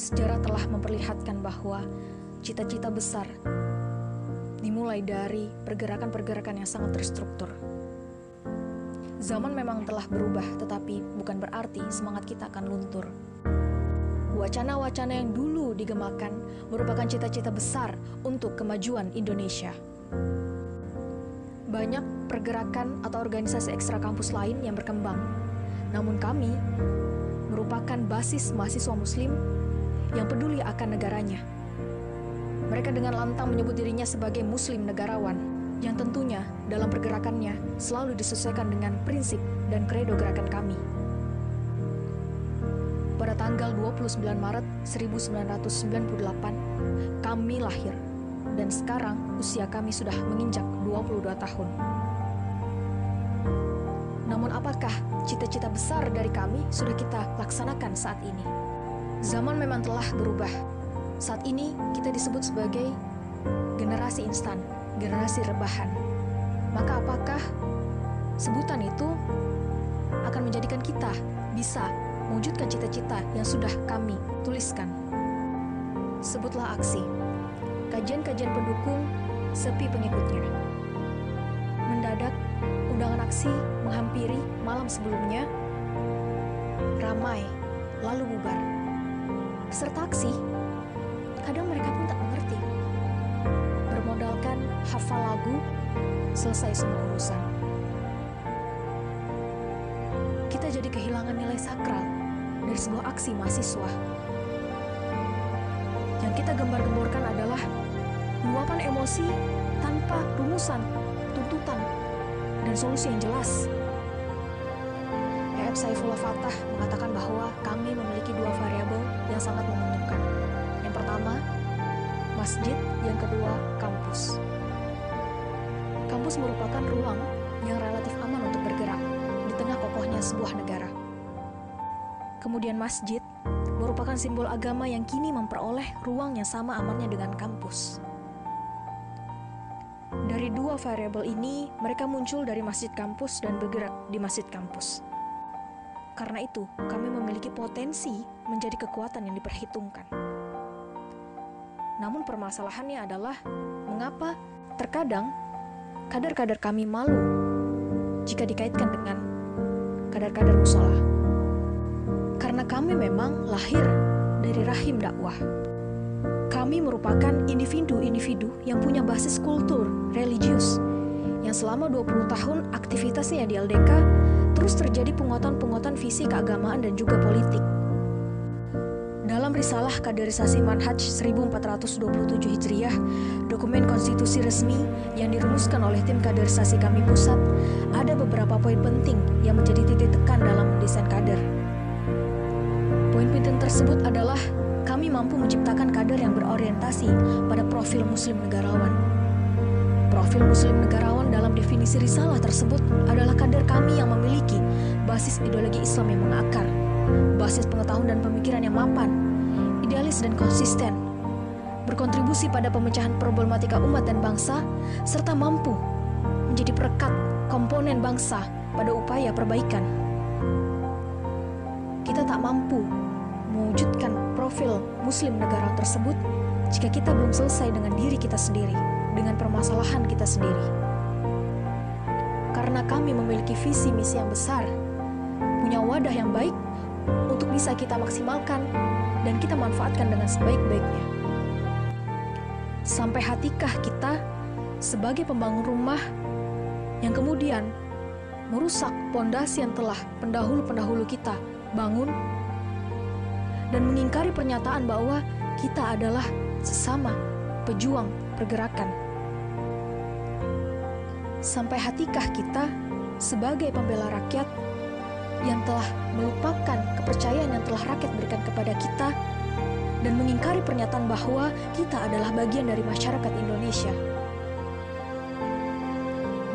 sejarah telah memperlihatkan bahwa cita-cita besar dimulai dari pergerakan-pergerakan yang sangat terstruktur. Zaman memang telah berubah, tetapi bukan berarti semangat kita akan luntur. Wacana-wacana yang dulu digemakan merupakan cita-cita besar untuk kemajuan Indonesia. Banyak pergerakan atau organisasi ekstra kampus lain yang berkembang, namun kami merupakan basis mahasiswa Muslim yang peduli akan negaranya. Mereka dengan lantang menyebut dirinya sebagai Muslim negarawan, yang tentunya dalam pergerakannya selalu disesuaikan dengan prinsip dan kredo gerakan kami. Pada tanggal 29 Maret 1998, kami lahir, dan sekarang usia kami sudah menginjak 22 tahun. Namun apakah cita-cita besar dari kami sudah kita laksanakan saat ini? Zaman memang telah berubah. Saat ini kita disebut sebagai generasi instan, generasi rebahan. Maka apakah sebutan itu akan menjadikan kita bisa mewujudkan cita-cita yang sudah kami tuliskan? Sebutlah aksi. Kajian-kajian pendukung sepi pengikutnya. Mendadak undangan aksi menghampiri malam sebelumnya ramai lalu bubar. Peserta aksi kadang mereka pun tak mengerti. Bermodalkan hafal lagu, selesai semua urusan. Kita jadi kehilangan nilai sakral dari sebuah aksi mahasiswa. Yang kita gembar-gemborkan adalah luapan emosi tanpa rumusan, tuntutan, dan solusi yang jelas. Saifullah Fatah mengatakan bahwa kami memiliki dua variabel yang sangat menguntungkan. Yang pertama, masjid, yang kedua, kampus. Kampus merupakan ruang yang relatif aman untuk bergerak di tengah kokohnya sebuah negara. Kemudian masjid merupakan simbol agama yang kini memperoleh ruang yang sama amannya dengan kampus. Dari dua variabel ini, mereka muncul dari masjid kampus dan bergerak di masjid kampus. Karena itu, kami memiliki potensi menjadi kekuatan yang diperhitungkan. Namun permasalahannya adalah mengapa terkadang kader-kader kami malu jika dikaitkan dengan kader-kader musola. Karena kami memang lahir dari rahim dakwah. Kami merupakan individu-individu yang punya basis kultur religius yang selama 20 tahun aktivitasnya di LDK terus terjadi penguatan-penguatan visi keagamaan dan juga politik. Dalam risalah kaderisasi Manhaj 1427 Hijriah, dokumen konstitusi resmi yang dirumuskan oleh tim kaderisasi kami pusat, ada beberapa poin penting yang menjadi titik tekan dalam desain kader. Poin penting tersebut adalah kami mampu menciptakan kader yang berorientasi pada profil muslim negarawan. Profil muslim negarawan dalam definisi risalah tersebut adalah kader kami yang memiliki basis ideologi Islam yang mengakar, basis pengetahuan dan pemikiran yang mapan, idealis dan konsisten, berkontribusi pada pemecahan problematika umat dan bangsa, serta mampu menjadi perekat komponen bangsa pada upaya perbaikan. Kita tak mampu mewujudkan profil Muslim negara tersebut jika kita belum selesai dengan diri kita sendiri, dengan permasalahan kita sendiri. Karena kami memiliki visi misi yang besar, punya wadah yang baik untuk bisa kita maksimalkan dan kita manfaatkan dengan sebaik-baiknya. Sampai hatikah kita sebagai pembangun rumah yang kemudian merusak pondasi yang telah pendahulu-pendahulu kita bangun dan mengingkari pernyataan bahwa kita adalah sesama pejuang pergerakan. Sampai hatikah kita sebagai pembela rakyat yang telah melupakan kepercayaan yang telah rakyat berikan kepada kita dan mengingkari pernyataan bahwa kita adalah bagian dari masyarakat Indonesia.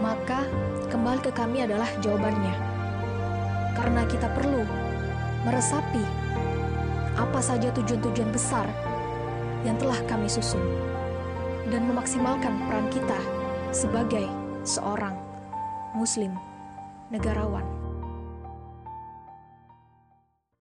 Maka kembali ke kami adalah jawabannya. Karena kita perlu meresapi apa saja tujuan-tujuan besar yang telah kami susun dan memaksimalkan peran kita sebagai seorang muslim negarawan.